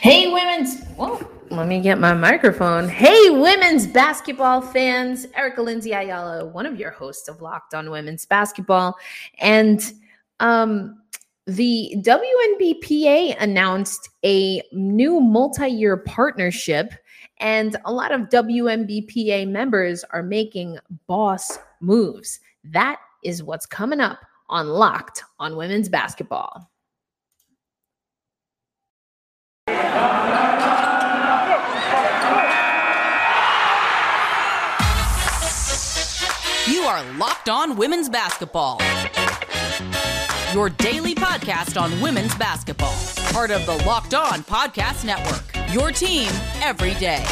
Hey, women's. Well, let me get my microphone. Hey, women's basketball fans. Erica Lindsay Ayala, one of your hosts of Locked On Women's Basketball. And um, the WNBPA announced a new multi year partnership, and a lot of WNBPA members are making boss moves. That is what's coming up on Locked on Women's Basketball. You are Locked On Women's Basketball. Your daily podcast on women's basketball. Part of the Locked On Podcast Network. Your team every day.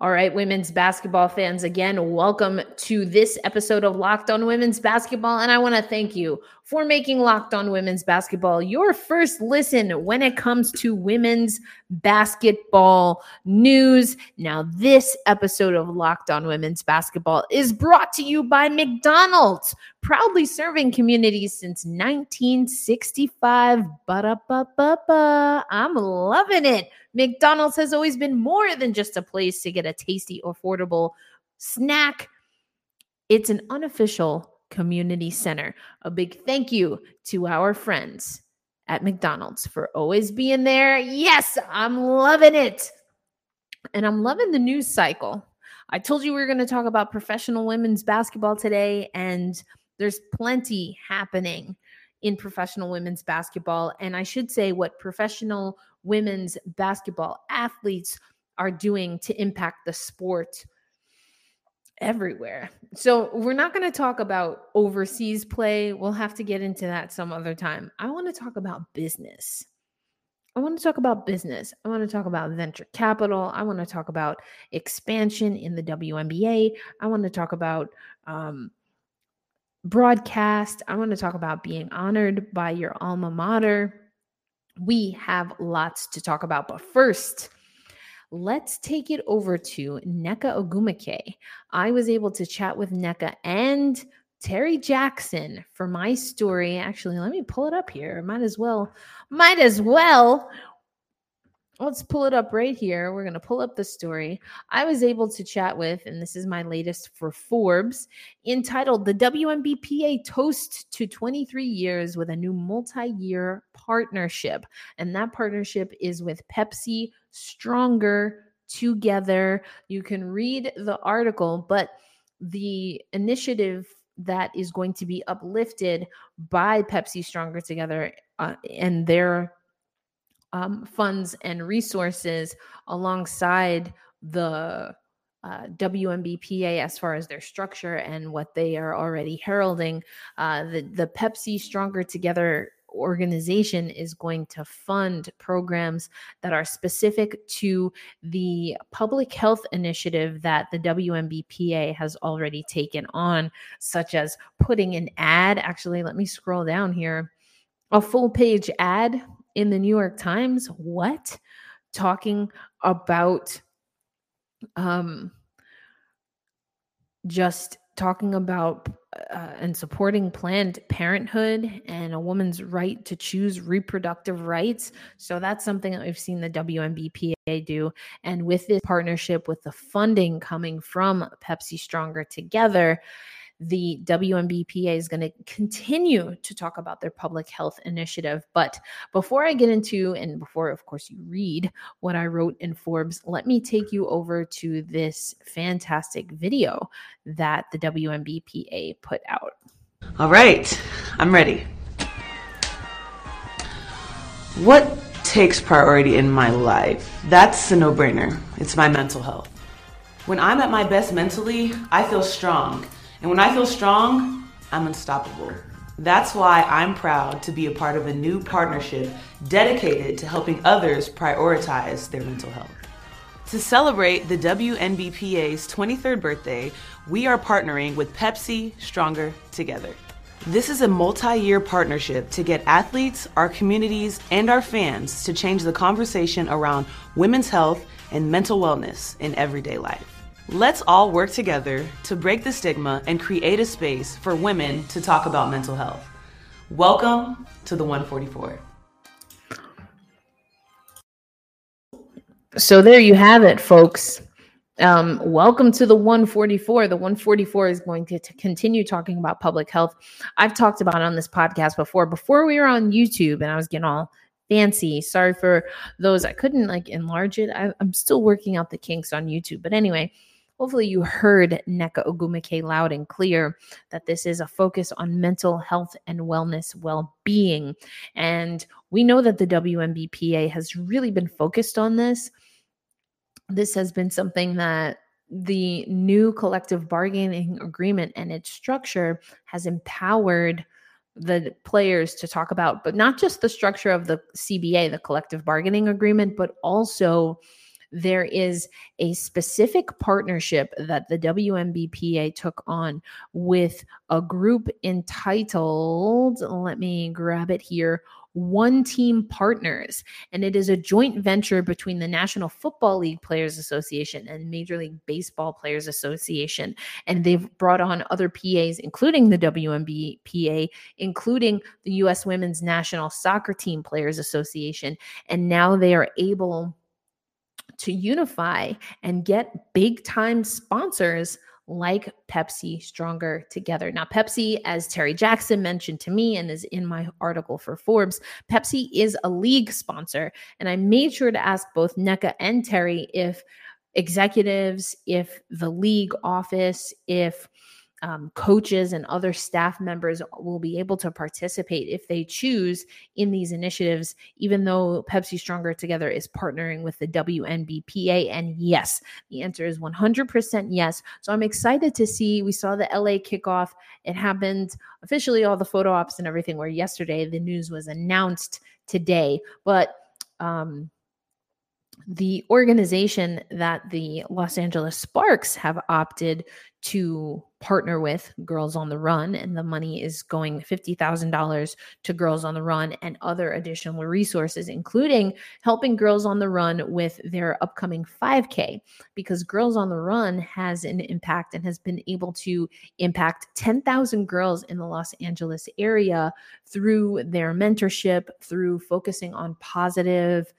All right, women's basketball fans, again, welcome to this episode of Locked On Women's Basketball. And I want to thank you for making Locked On Women's Basketball your first listen when it comes to women's basketball news. Now, this episode of Locked On Women's Basketball is brought to you by McDonald's, proudly serving communities since 1965. Ba-da-ba-ba-ba. I'm loving it. McDonald's has always been more than just a place to get a tasty, affordable snack. It's an unofficial community center. A big thank you to our friends at McDonald's for always being there. Yes, I'm loving it. And I'm loving the news cycle. I told you we were going to talk about professional women's basketball today, and there's plenty happening in professional women's basketball. And I should say what professional women's basketball athletes are doing to impact the sport everywhere. So, we're not going to talk about overseas play. We'll have to get into that some other time. I want to talk about business. I want to talk about business. I want to talk about venture capital. I want to talk about expansion in the WNBA. I want to talk about um, broadcast. I want to talk about being honored by your alma mater. We have lots to talk about, but first, let's take it over to Nneka Ogwumike. I was able to chat with Nneka and Terri Jackson for my story. Actually, let me pull it up here. Might as well, might as well let's pull it up right here. We're going to pull up the story. I was able to chat with, and this is my latest for Forbes, entitled The WNBPA Toast to 23 Years with a New Multi Year Partnership. And that partnership is with Pepsi Stronger Together. You can read the article, but the initiative that is going to be uplifted by Pepsi Stronger Together uh, and their um, funds and resources alongside the uh, WNBPA as far as their structure and what they are already heralding. Uh, the, the Pepsi Stronger Together organization is going to fund programs that are specific to the public health initiative that the WNBPA has already taken on, such as putting an ad. Actually, let me scroll down here. A full page ad in the New York Times. What? Talking about um just talking about uh, and supporting Planned Parenthood and a woman's right to choose reproductive rights. So that's something that we've seen the WNBPA do. And with this partnership, with the funding coming from Pepsi Stronger Together, the WNBPA is going to continue to talk about their public health initiative. But before I get into, and before, of course, you read what I wrote in Forbes, let me take you over to this fantastic video that the WNBPA put out. All right, I'm ready. What takes priority in my life? That's a no brainer. It's my mental health. When I'm at my best mentally, I feel strong. And when I feel strong, I'm unstoppable. That's why I'm proud to be a part of a new partnership dedicated to helping others prioritize their mental health. To celebrate the WNBPA's 23rd birthday, we are partnering with Pepsi Stronger Together. This is a multi year partnership to get athletes, our communities, and our fans to change the conversation around women's health and mental wellness in everyday life. Let's all work together to break the stigma and create a space for women to talk about mental health. Welcome to the 144. So there you have it, folks. Um, welcome to the 144. The 144 is going to, to, continue talking about public health. I've talked about it on this podcast before. Before we were on YouTube, and I was getting all fancy. Sorry for those I couldn't like enlarge it. I, I'm still working out the kinks on YouTube. But anyway, hopefully you heard Nneka Ogwumike loud and clear that this is a focus on mental health and wellness well-being. And we know that the WNBPA has really been focused on this. This has been something that the new collective bargaining agreement and its structure has empowered the players to talk about, but not just the structure of the CBA, the collective bargaining agreement, but also there is a specific partnership that the WNBPA took on with a group entitled, let me grab it here, OneTeam Partners. And it is a joint venture between the National Football League Players Association and Major League Baseball Players Association. And they've brought on other PAs, including the WNBPA, including the U.S. Women's National Soccer Team Players Association. And now they are able to unify and get big time sponsors like Pepsi Stronger Together. Now, Pepsi, as Terri Jackson mentioned to me and is in my article for Forbes, Pepsi is a league sponsor. And I made sure to ask both Nneka and Terri if executives, if the league office, if um, coaches and other staff members will be able to participate if they choose in these initiatives, even though Pepsi Stronger Together is partnering with the WNBPA. And yes, the answer is 100% yes. So I'm excited to see. We saw the LA kickoff. It happened officially, all the photo ops and everything were yesterday. The news was announced today. But um, the organization that the Los Angeles Sparks have opted to partner with Girls on the Run, and the money is going $50,000 to Girls on the Run and other additional resources, including helping Girls on the Run with their upcoming 5K, because Girls on the Run has an impact and has been able to impact 10,000 girls in the Los Angeles area through their mentorship, through focusing on positive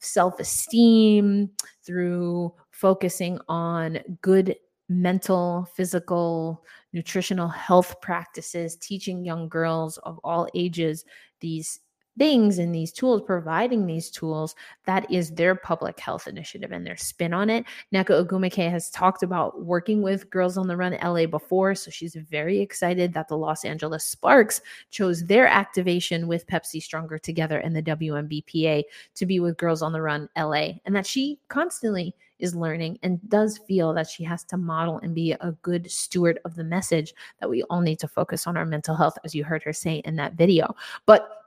self esteem, through focusing on good mental, physical, nutritional health practices, teaching young girls of all ages these things and these tools, providing these tools, that is their public health initiative and their spin on it. Nneka Ogwumike has talked about working with Girls on the Run LA before, so she's very excited that the Los Angeles Sparks chose their activation with Pepsi Stronger Together and the WNBPA to be with Girls on the Run LA, and that she constantly is learning and does feel that she has to model and be a good steward of the message that we all need to focus on our mental health, as you heard her say in that video. But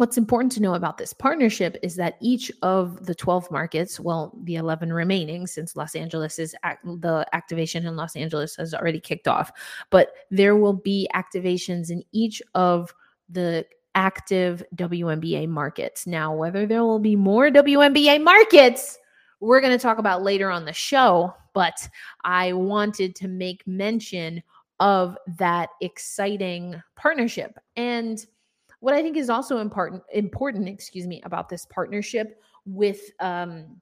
What's important to know about this partnership is that each of the 12 markets, well, the 11 remaining, since Los Angeles is act- the activation in Los Angeles has already kicked off, but there will be activations in each of the active WNBA markets. Now, whether there will be more WNBA markets, we're going to talk about later on the show, but I wanted to make mention of that exciting partnership. And what I think is also important, important, excuse me, about this partnership with um,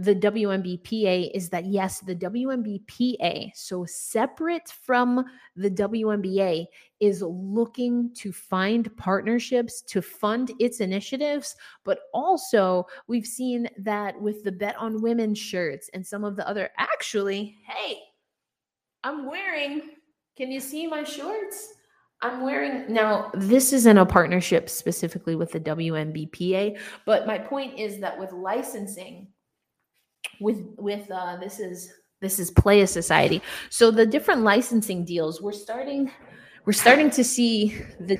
the WNBPA is that yes, the WNBPA, so separate from the WNBA, is looking to find partnerships to fund its initiatives. But also, we've seen that with the Bet on Women shirts and some of the other, actually, hey, I'm wearing, can you see my shorts? I'm wearing now, this isn't a partnership specifically with the WNBPA, but my point is that with licensing, with with uh this is this is Playa Society. So the different licensing deals we're starting we're starting to see the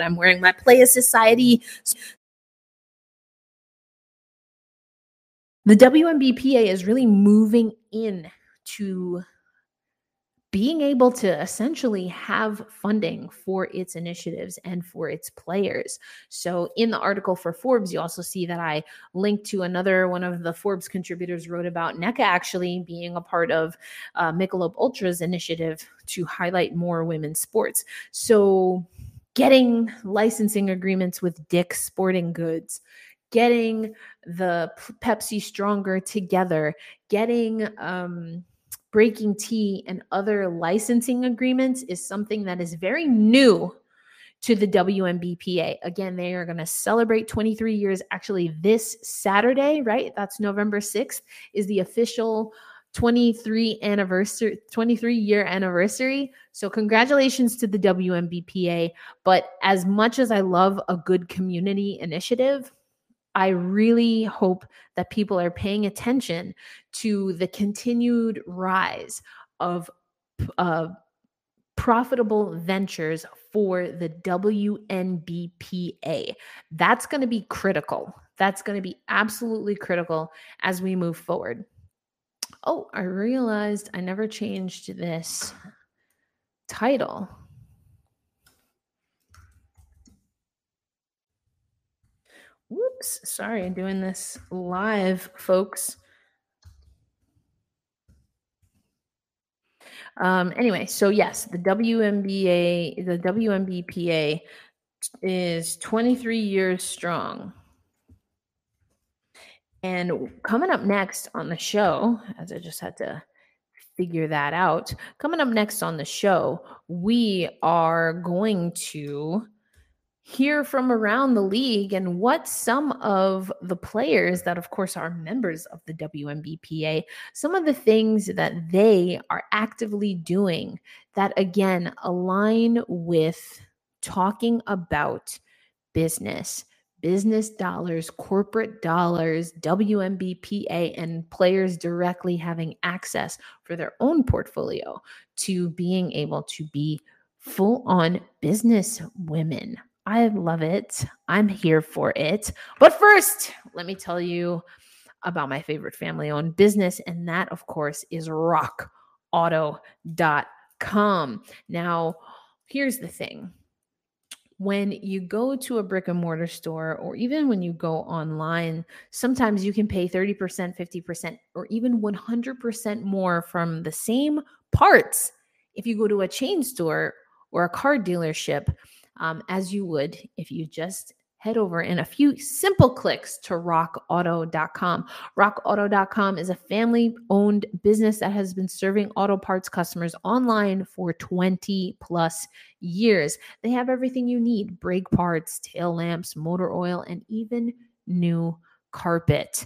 i'm wearing my Playa Society the WNBPA is really moving in to being able to essentially have funding for its initiatives and for its players. So, in the article for Forbes, you also see that I linked to another one of the Forbes contributors wrote about Nneka actually being a part of uh, Michelob Ultra's initiative to highlight more women's sports. So, getting licensing agreements with Dick's Sporting Goods, getting the Pepsi Stronger together, getting um, BreakingT and other licensing agreements is something that is very new to the WNBPA. Again, they are going to celebrate 23 years actually this Saturday, right? That's November 6th is the official 23 anniversary 23 year anniversary. So congratulations to the WNBPA, but as much as I love a good community initiative, I really hope that people are paying attention to the continued rise of uh, profitable ventures for the WNBPA. That's going to be critical. That's going to be absolutely critical as we move forward. Oh, I realized I never changed this title. Whoops, sorry, I'm doing this live, folks. Um, anyway, so yes, the WNBA, the WNBPA is 23 years strong. And coming up next on the show, as I just had to figure that out, coming up next on the show, we are going to hear from around the league and what some of the players that of course are members of the WNBPA, some of the things that they are actively doing that again align with talking about business business dollars corporate dollars WNBPA, and players directly having access for their own portfolio to being able to be full on business women I love it. I'm here for it. But first, let me tell you about my favorite family owned business, and that, of course, is rockauto.com. Now, here's the thing when you go to a brick and mortar store, or even when you go online, sometimes you can pay 30%, 50%, or even 100% more from the same parts if you go to a chain store or a car dealership um, as you would if you just head over in a few simple clicks to rockauto.com. Rockauto.com is a family owned business that has been serving auto parts customers online for 20 plus years. They have everything you need brake parts, tail lamps, motor oil, and even new carpet.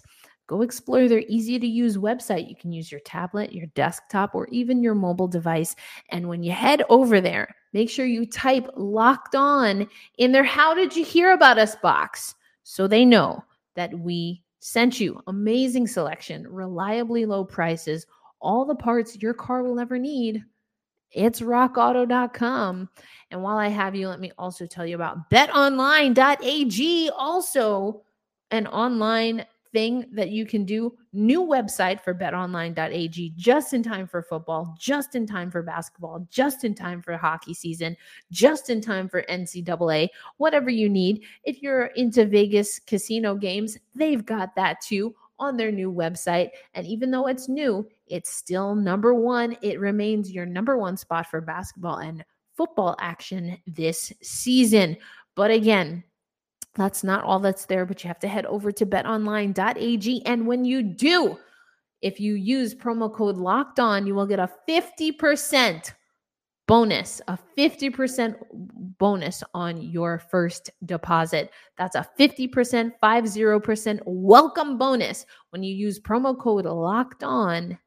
Go explore their easy to use website. You can use your tablet, your desktop, or even your mobile device. And when you head over there, make sure you type locked on in their How Did You Hear About Us box so they know that we sent you. Amazing selection, reliably low prices, all the parts your car will ever need. It's rockauto.com. And while I have you, let me also tell you about betonline.ag, also an online thing that you can do. New website for betonline.ag just in time for football, just in time for basketball, just in time for hockey season, just in time for NCAA, whatever you need. If you're into Vegas casino games, they've got that too on their new website. And even though it's new, it's still number one. It remains your number one spot for basketball and football action this season. But again, that's not all that's there, but you have to head over to betonline.ag. And when you do, if you use promo code locked on, you will get a 50% bonus, a 50% bonus on your first deposit. That's a 50%, 50% welcome bonus when you use promo code locked on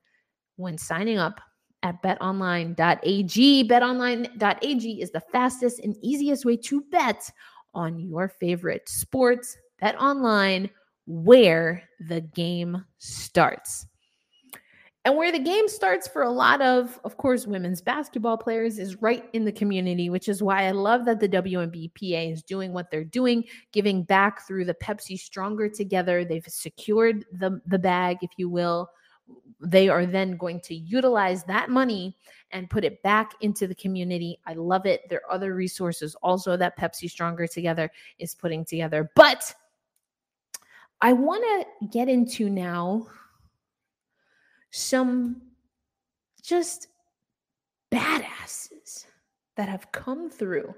when signing up at betonline.ag. Betonline.ag is the fastest and easiest way to bet on your favorite sports, bet online, where the game starts. And where the game starts for a lot of, of course, women's basketball players is right in the community, which is why I love that the WNBPA is doing what they're doing, giving back through the Pepsi Stronger Together. They've secured the, the bag, if you will, they are then going to utilize that money and put it back into the community. I love it. There are other resources also that Pepsi Stronger Together is putting together. But I want to get into now some just badasses that have come through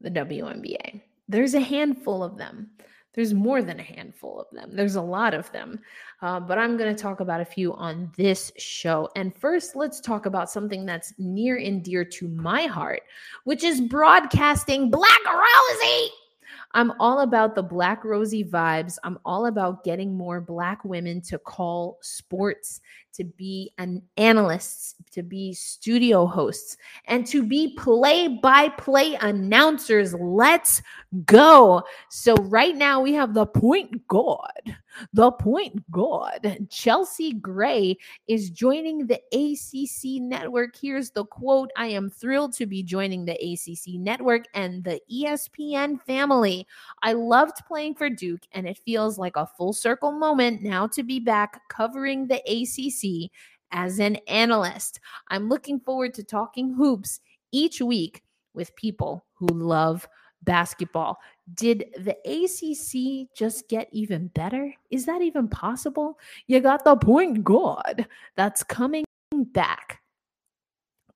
the WNBA. There's a handful of them. There's more than a handful of them. There's a lot of them. Uh, but I'm going to talk about a few on this show. And first, let's talk about something that's near and dear to my heart, which is broadcasting Black Rosie. I'm all about the Black Rosie vibes. I'm all about getting more Black women to call sports, to be an analysts, to be studio hosts, and to be play by play announcers. Let's go. So, right now, we have the point guard the point guard, Chelsea Gray, is joining the ACC network. Here's the quote I am thrilled to be joining the ACC network and the ESPN family. I loved playing for Duke, and it feels like a full circle moment now to be back covering the ACC as an analyst. I'm looking forward to talking hoops each week with people who love basketball. Did the ACC just get even better? Is that even possible? You got the point guard that's coming back.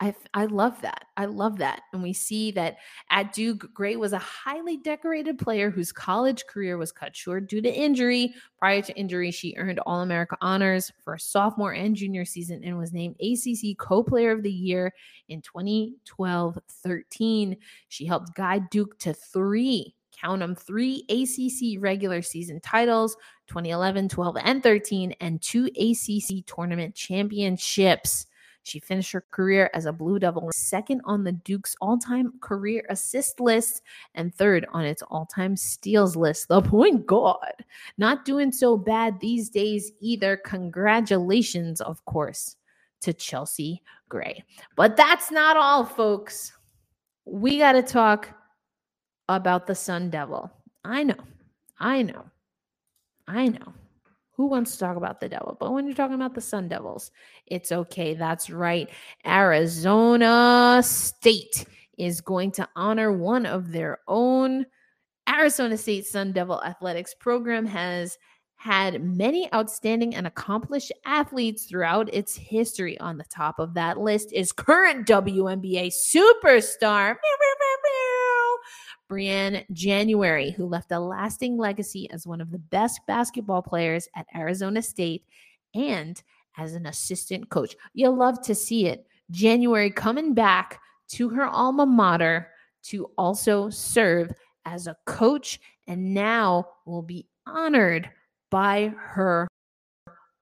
I, I love that. I love that. And we see that at Duke, Gray was a highly decorated player whose college career was cut short due to injury. Prior to injury, she earned All America honors for sophomore and junior season and was named ACC Co Player of the Year in 2012 13. She helped guide Duke to three count them three ACC regular season titles 2011, 12, and 13, and two ACC tournament championships. She finished her career as a Blue Devil, second on the Duke's all time career assist list and third on its all time steals list. The point guard. Not doing so bad these days either. Congratulations, of course, to Chelsea Gray. But that's not all, folks. We got to talk about the Sun Devil. I know. I know. I know. Who wants to talk about the devil? But when you're talking about the Sun Devils, it's okay. That's right. Arizona State is going to honor one of their own. Arizona State Sun Devil Athletics program has had many outstanding and accomplished athletes throughout its history. On the top of that list is current WNBA superstar Briann January, who left a lasting legacy as one of the best basketball players at Arizona State and as an assistant coach. You'll love to see it. January coming back to her alma mater to also serve as a coach and now will be honored by her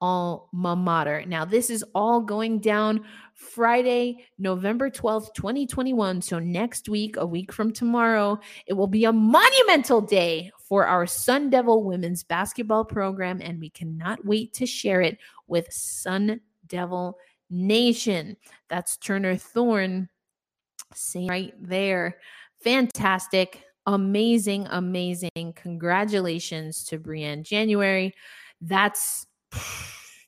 alma mater. Now, this is all going down Friday, November 12th, 2021. So, next week, a week from tomorrow, it will be a monumental day for our Sun Devil women's basketball program. And we cannot wait to share it with Sun Devil Nation. That's Turner Thorne saying right there. Fantastic. Amazing, amazing. Congratulations to Briann January. That's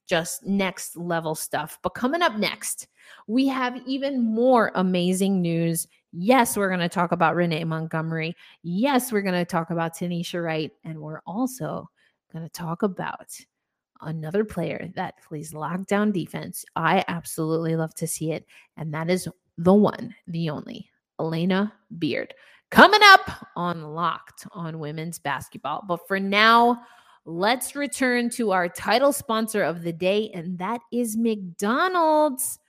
just next level stuff. But coming up next, we have even more amazing news. Yes, we're going to talk about Renee Montgomery. Yes, we're going to talk about Tanisha Wright. And we're also going to talk about another player that plays lockdown defense. I absolutely love to see it. And that is the one, the only, Alana Beard. Coming up on Locked on Women's Basketball. But for now, let's return to our title sponsor of the day, and that is McDonald's.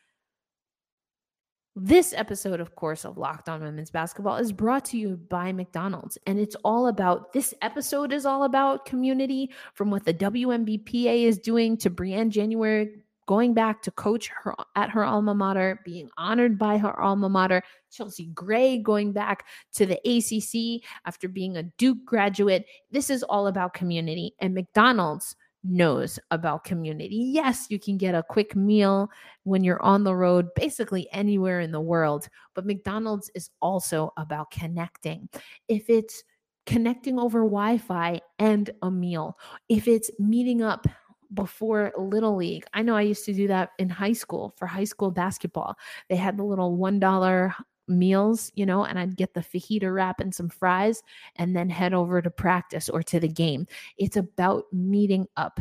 This episode, of course, of Locked On Women's Basketball is brought to you by McDonald's. And it's all about this episode is all about community from what the WNBPA is doing to Briann January going back to coach her at her alma mater, being honored by her alma mater, Chelsea Gray going back to the ACC after being a Duke graduate. This is all about community, and McDonald's knows about community. Yes, you can get a quick meal when you're on the road, basically anywhere in the world, but McDonald's is also about connecting. If it's connecting over Wi Fi and a meal, if it's meeting up before Little League. I know I used to do that in high school for high school basketball. They had the little $1 meals, you know, and I'd get the fajita wrap and some fries and then head over to practice or to the game. It's about meeting up.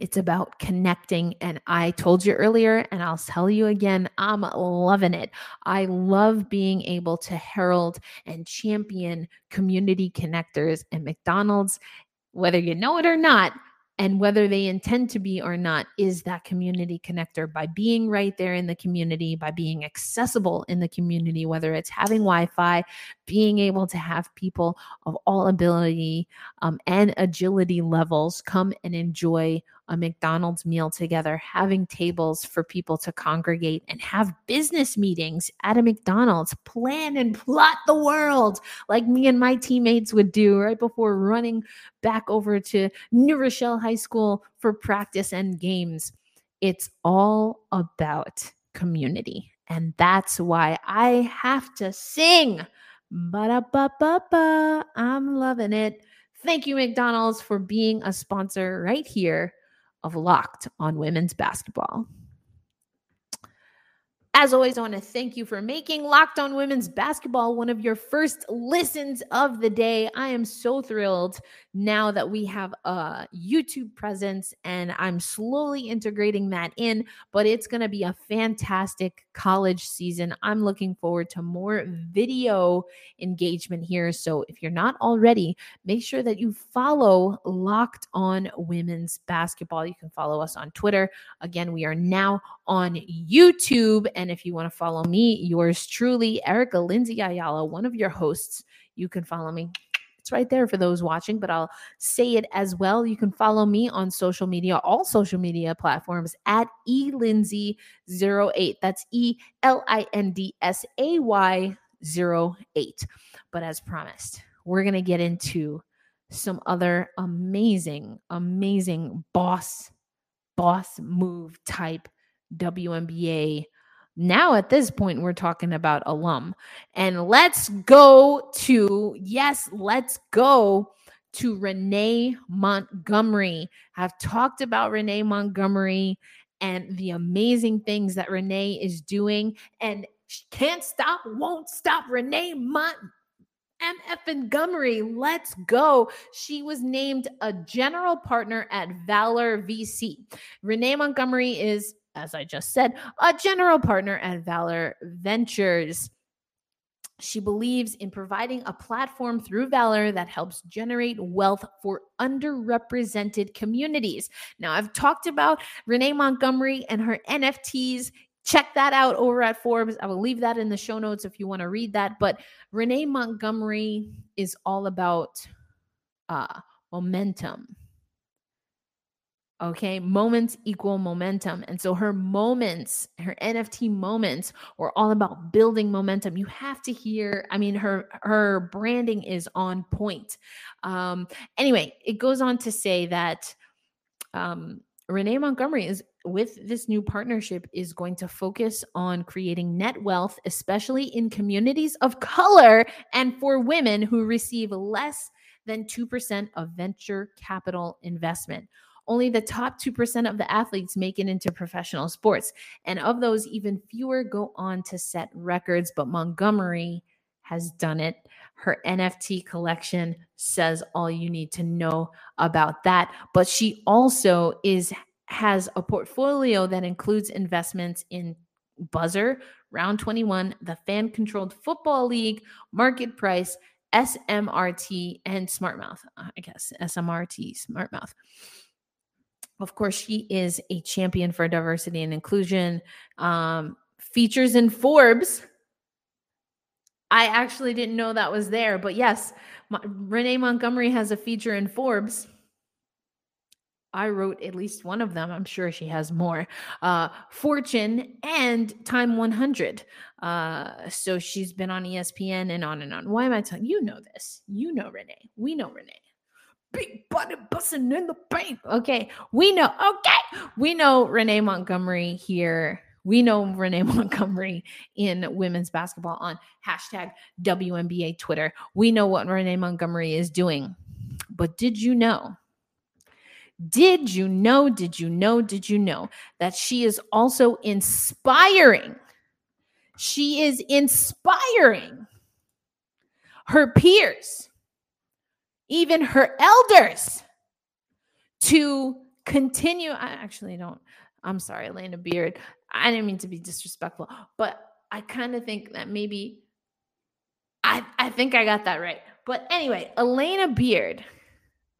It's about connecting. And I told you earlier, and I'll tell you again, I'm loving it. I love being able to herald and champion community connectors and McDonald's, whether you know it or not and whether they intend to be or not is that community connector by being right there in the community by being accessible in the community whether it's having wi-fi being able to have people of all ability um, and agility levels come and enjoy a McDonald's meal together, having tables for people to congregate and have business meetings at a McDonald's, plan and plot the world like me and my teammates would do right before running back over to New Rochelle High School for practice and games. It's all about community. And that's why I have to sing. Ba-da-ba-ba-ba. I'm loving it. Thank you, McDonald's, for being a sponsor right here of Locked on Women's Basketball. As always, I want to thank you for making Locked On Women's Basketball one of your first listens of the day. I am so thrilled now that we have a YouTube presence and I'm slowly integrating that in, but it's going to be a fantastic college season. I'm looking forward to more video engagement here. So if you're not already, make sure that you follow Locked On Women's Basketball. You can follow us on Twitter. Again, we are now on YouTube. And if you want to follow me, yours truly, Erica Lindsay Ayala, one of your hosts, you can follow me. It's right there for those watching, but I'll say it as well. You can follow me on social media, all social media platforms at elindsay08. That's E L I N D S A Y 08. But as promised, we're going to get into some other amazing, amazing boss, boss move type WNBA. Now, at this point, we're talking about alum. And let's go to, yes, let's go to Renee Montgomery. I've talked about Renee Montgomery and the amazing things that Renee is doing and can't stop, won't stop. Renee Mont MF Montgomery, let's go. She was named a general partner at Valor VC. Renee Montgomery is as I just said, a general partner at Valor Ventures. She believes in providing a platform through Valor that helps generate wealth for underrepresented communities. Now, I've talked about Renee Montgomery and her NFTs. Check that out over at Forbes. I will leave that in the show notes if you want to read that. But Renee Montgomery is all about uh, momentum Okay, moments equal momentum. And so her moments, her NFT moments were all about building momentum. You have to hear, I mean, her her branding is on point. Um, anyway, it goes on to say that um Renee Montgomery is with this new partnership is going to focus on creating net wealth, especially in communities of color and for women who receive less than 2% of venture capital investment only the top 2% of the athletes make it into professional sports. And of those, even fewer go on to set records. But Montgomery has done it. Her NFT collection says all you need to know about that. But she also is has a portfolio that includes investments in Buzzer, Round 21, the Fan Controlled Football League, Market Price, SMRT, and SmartMouth. Uh, I guess SMRT, SmartMouth. Of course, she is a champion for diversity and inclusion. Um, features in Forbes. I actually didn't know that was there, but yes, my, Renee Montgomery has a feature in Forbes. I wrote at least one of them. I'm sure she has more. Uh, Fortune and Time 100. Uh, so she's been on ESPN and on and on. Why am I telling you? Know this. You know Renee. We know Renee big body busting in the paint. Okay, we know. Okay, we know Renee Montgomery here. We know Renee Montgomery in women's basketball on hashtag WNBA Twitter. We know what Renee Montgomery is doing. But did you know Did you know? Did you know? Did you know that she is also inspiring? She is inspiring her peers, even her elders, to continue. I actually don't. I'm sorry, Alana Beard. I didn't mean to be disrespectful, but I kind of think that maybe I I think I got that right. But anyway, Alana Beard.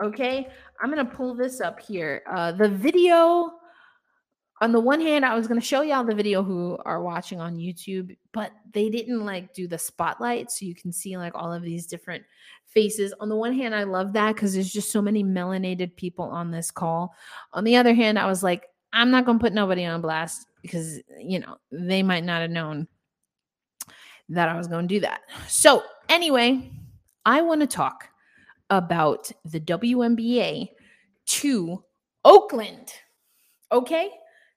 Okay, I'm gonna pull this up here. Uh, the video. On the one hand, I was gonna show y'all the video who are watching on YouTube, but they didn't like do the spotlight, so you can see like all of these different faces. On the one hand, I love that because there's just so many melanated people on this call. On the other hand, I was like, I'm not gonna put nobody on blast because you know they might not have known that I was going to do that. So, anyway, I want to talk about the WNBA to Oakland. Okay?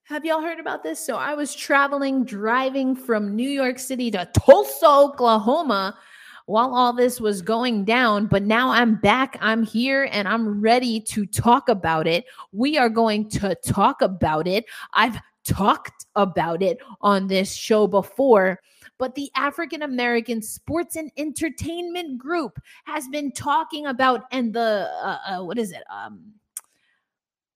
Have y'all heard about this? So, I was traveling, driving from New York City to Tulsa, Oklahoma while all this was going down, but now I'm back. I'm here and I'm ready to talk about it. We are going to talk about it. I've talked about it on this show before but the African American Sports and Entertainment Group has been talking about, and the uh, uh, what is it? Um,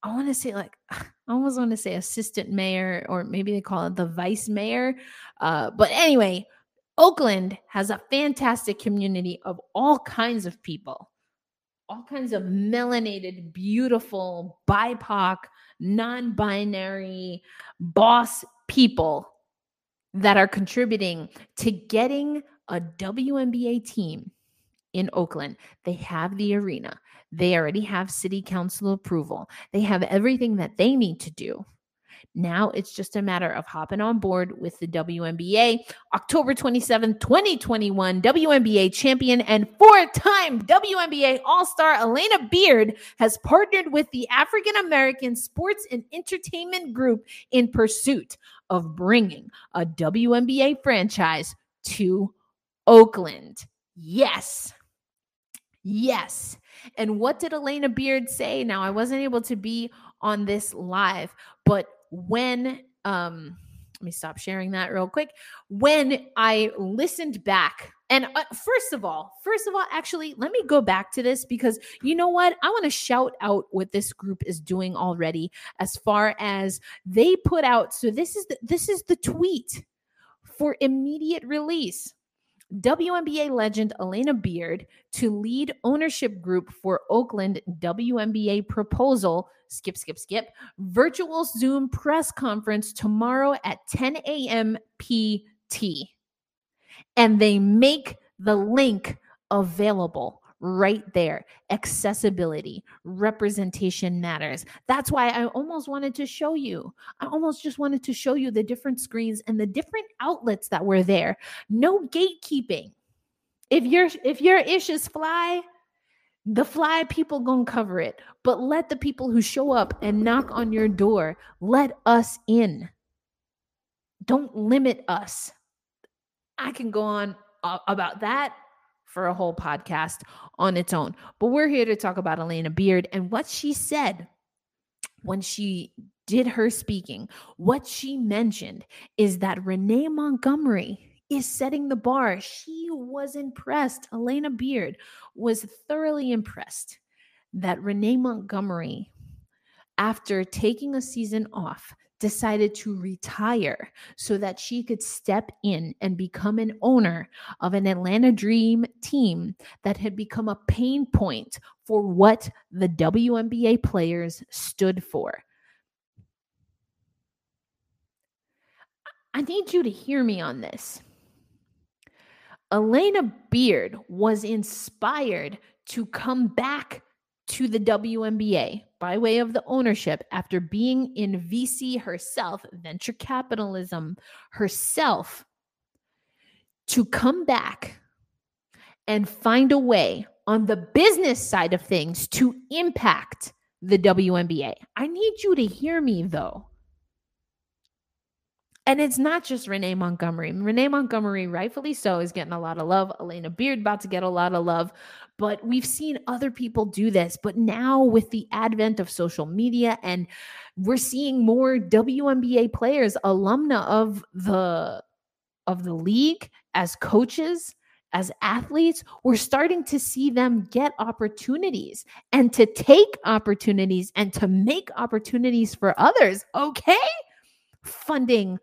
I want to say like I almost want to say assistant mayor, or maybe they call it the vice mayor. Uh, but anyway, Oakland has a fantastic community of all kinds of people, all kinds of melanated, beautiful, BIPOC, non-binary, boss people that are contributing to getting a WNBA team in Oakland. They have the arena, they already have city council approval, they have everything that they need to do. Now it's just a matter of hopping on board with the WNBA. October 27, 2021, WNBA champion and four time WNBA All Star Alana Beard has partnered with the African American Sports and Entertainment Group in pursuit of bringing a WNBA franchise to Oakland. Yes. Yes. And what did Alana Beard say? Now, I wasn't able to be on this live, but when um let me stop sharing that real quick. When I listened back, and uh, first of all, first of all, actually, let me go back to this because you know what? I want to shout out what this group is doing already as far as they put out. So this is the, this is the tweet for immediate release. WNBA legend Alana Beard to lead ownership group for Oakland WNBA proposal. Skip, skip, skip. Virtual Zoom press conference tomorrow at 10 a.m. PT. And they make the link available right there. Accessibility, representation matters. That's why I almost wanted to show you. I almost just wanted to show you the different screens and the different outlets that were there. No gatekeeping. If your if your ish is fly, the fly people gonna cover it. But let the people who show up and knock on your door, let us in. Don't limit us. I can go on about that for a whole podcast on its own. But we're here to talk about Alana Beard and what she said when she did her speaking. What she mentioned is that Renee Montgomery is setting the bar. She was impressed. Alana Beard was thoroughly impressed that Renee Montgomery, after taking a season off, decided to retire so that she could step in and become an owner of an Atlanta Dream team that had become a pain point for what the WNBA players stood for. I need you to hear me on this. Alana Beard was inspired to come back to the WNBA by way of the ownership after being in VC herself, venture capitalism herself, to come back and find a way on the business side of things to impact the WNBA. I need you to hear me though. And it's not just Renee Montgomery. Renee Montgomery, rightfully so, is getting a lot of love. Alana Beard about to get a lot of love. But we've seen other people do this. But now, with the advent of social media, and we're seeing more WNBA players, alumna of the of the league as coaches, as athletes, we're starting to see them get opportunities and to take opportunities and to make opportunities for others. Okay. Funding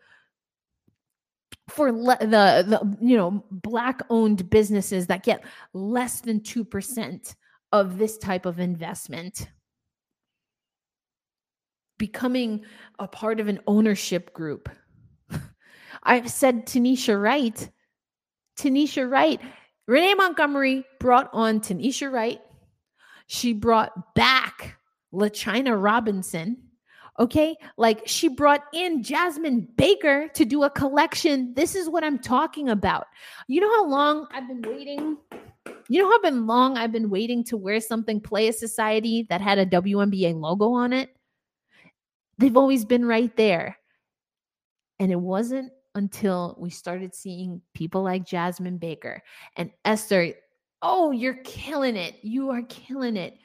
for le- the, the you know black owned businesses that get less than 2% of this type of investment. Becoming a part of an ownership group. I've said tanisha wright. Tanisha wright. Renee montgomery brought on tanisha wright. She brought back lachina robinson Okay. Like she brought in Jasmine Baker to do a collection. This is what I'm talking about. You know how long I've been waiting? You know how been long I've been waiting to wear something Playa Society that had a WNBA logo on it? They've always been right there. And it wasn't until we started seeing people like Jasmine Baker and Esther. Oh, you're killing it. You are killing it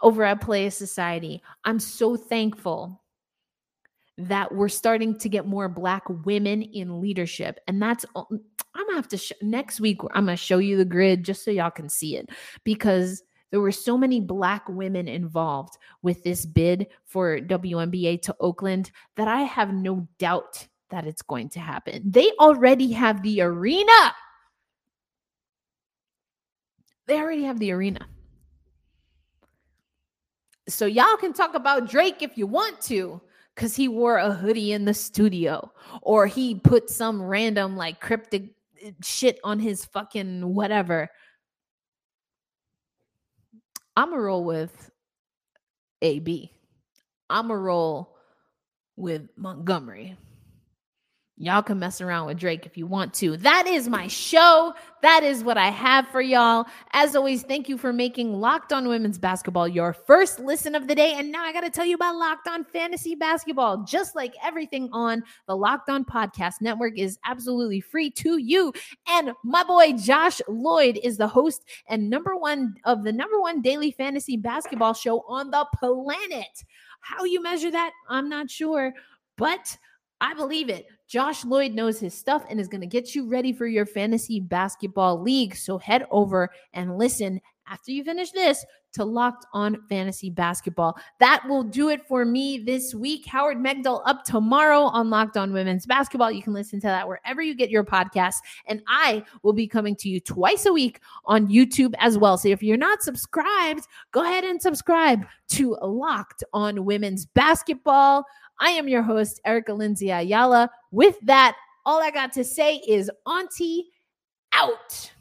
over at Playa Society. I'm so thankful that we're starting to get more black women in leadership and that's i'm gonna have to sh- next week i'm gonna show you the grid just so y'all can see it because there were so many black women involved with this bid for WNBA to Oakland that I have no doubt that it's going to happen. They already have the arena. They already have the arena. So y'all can talk about Drake if you want to, because he wore a hoodie in the studio or he put some random like cryptic eh, shit on his fucking whatever. I'm a roll with AB. I'm a roll with Montgomery. Y'all can mess around with Drake if you want to. That is my show. That is what I have for y'all. As always, thank you for making Locked On Women's Basketball your first listen of the day. And now I got to tell you about Locked On Fantasy Basketball. Just like everything on the Locked On Podcast Network is absolutely free to you. And my boy Josh Lloyd is the host and number one of the number one daily fantasy basketball show on the planet. How you measure that, I'm not sure, but I believe it. Josh Lloyd knows his stuff and is going to get you ready for your fantasy basketball league. So head over and listen after you finish this to Locked On Fantasy Basketball. That will do it for me this week. Howard Megdal up tomorrow on Locked On Women's Basketball. You can listen to that wherever you get your podcasts. And I will be coming to you twice a week on YouTube as well. So if you're not subscribed, go ahead and subscribe to Locked On Women's Basketball. I am your host, Erica Lindsay Ayala. With that, all I got to say is Auntie out.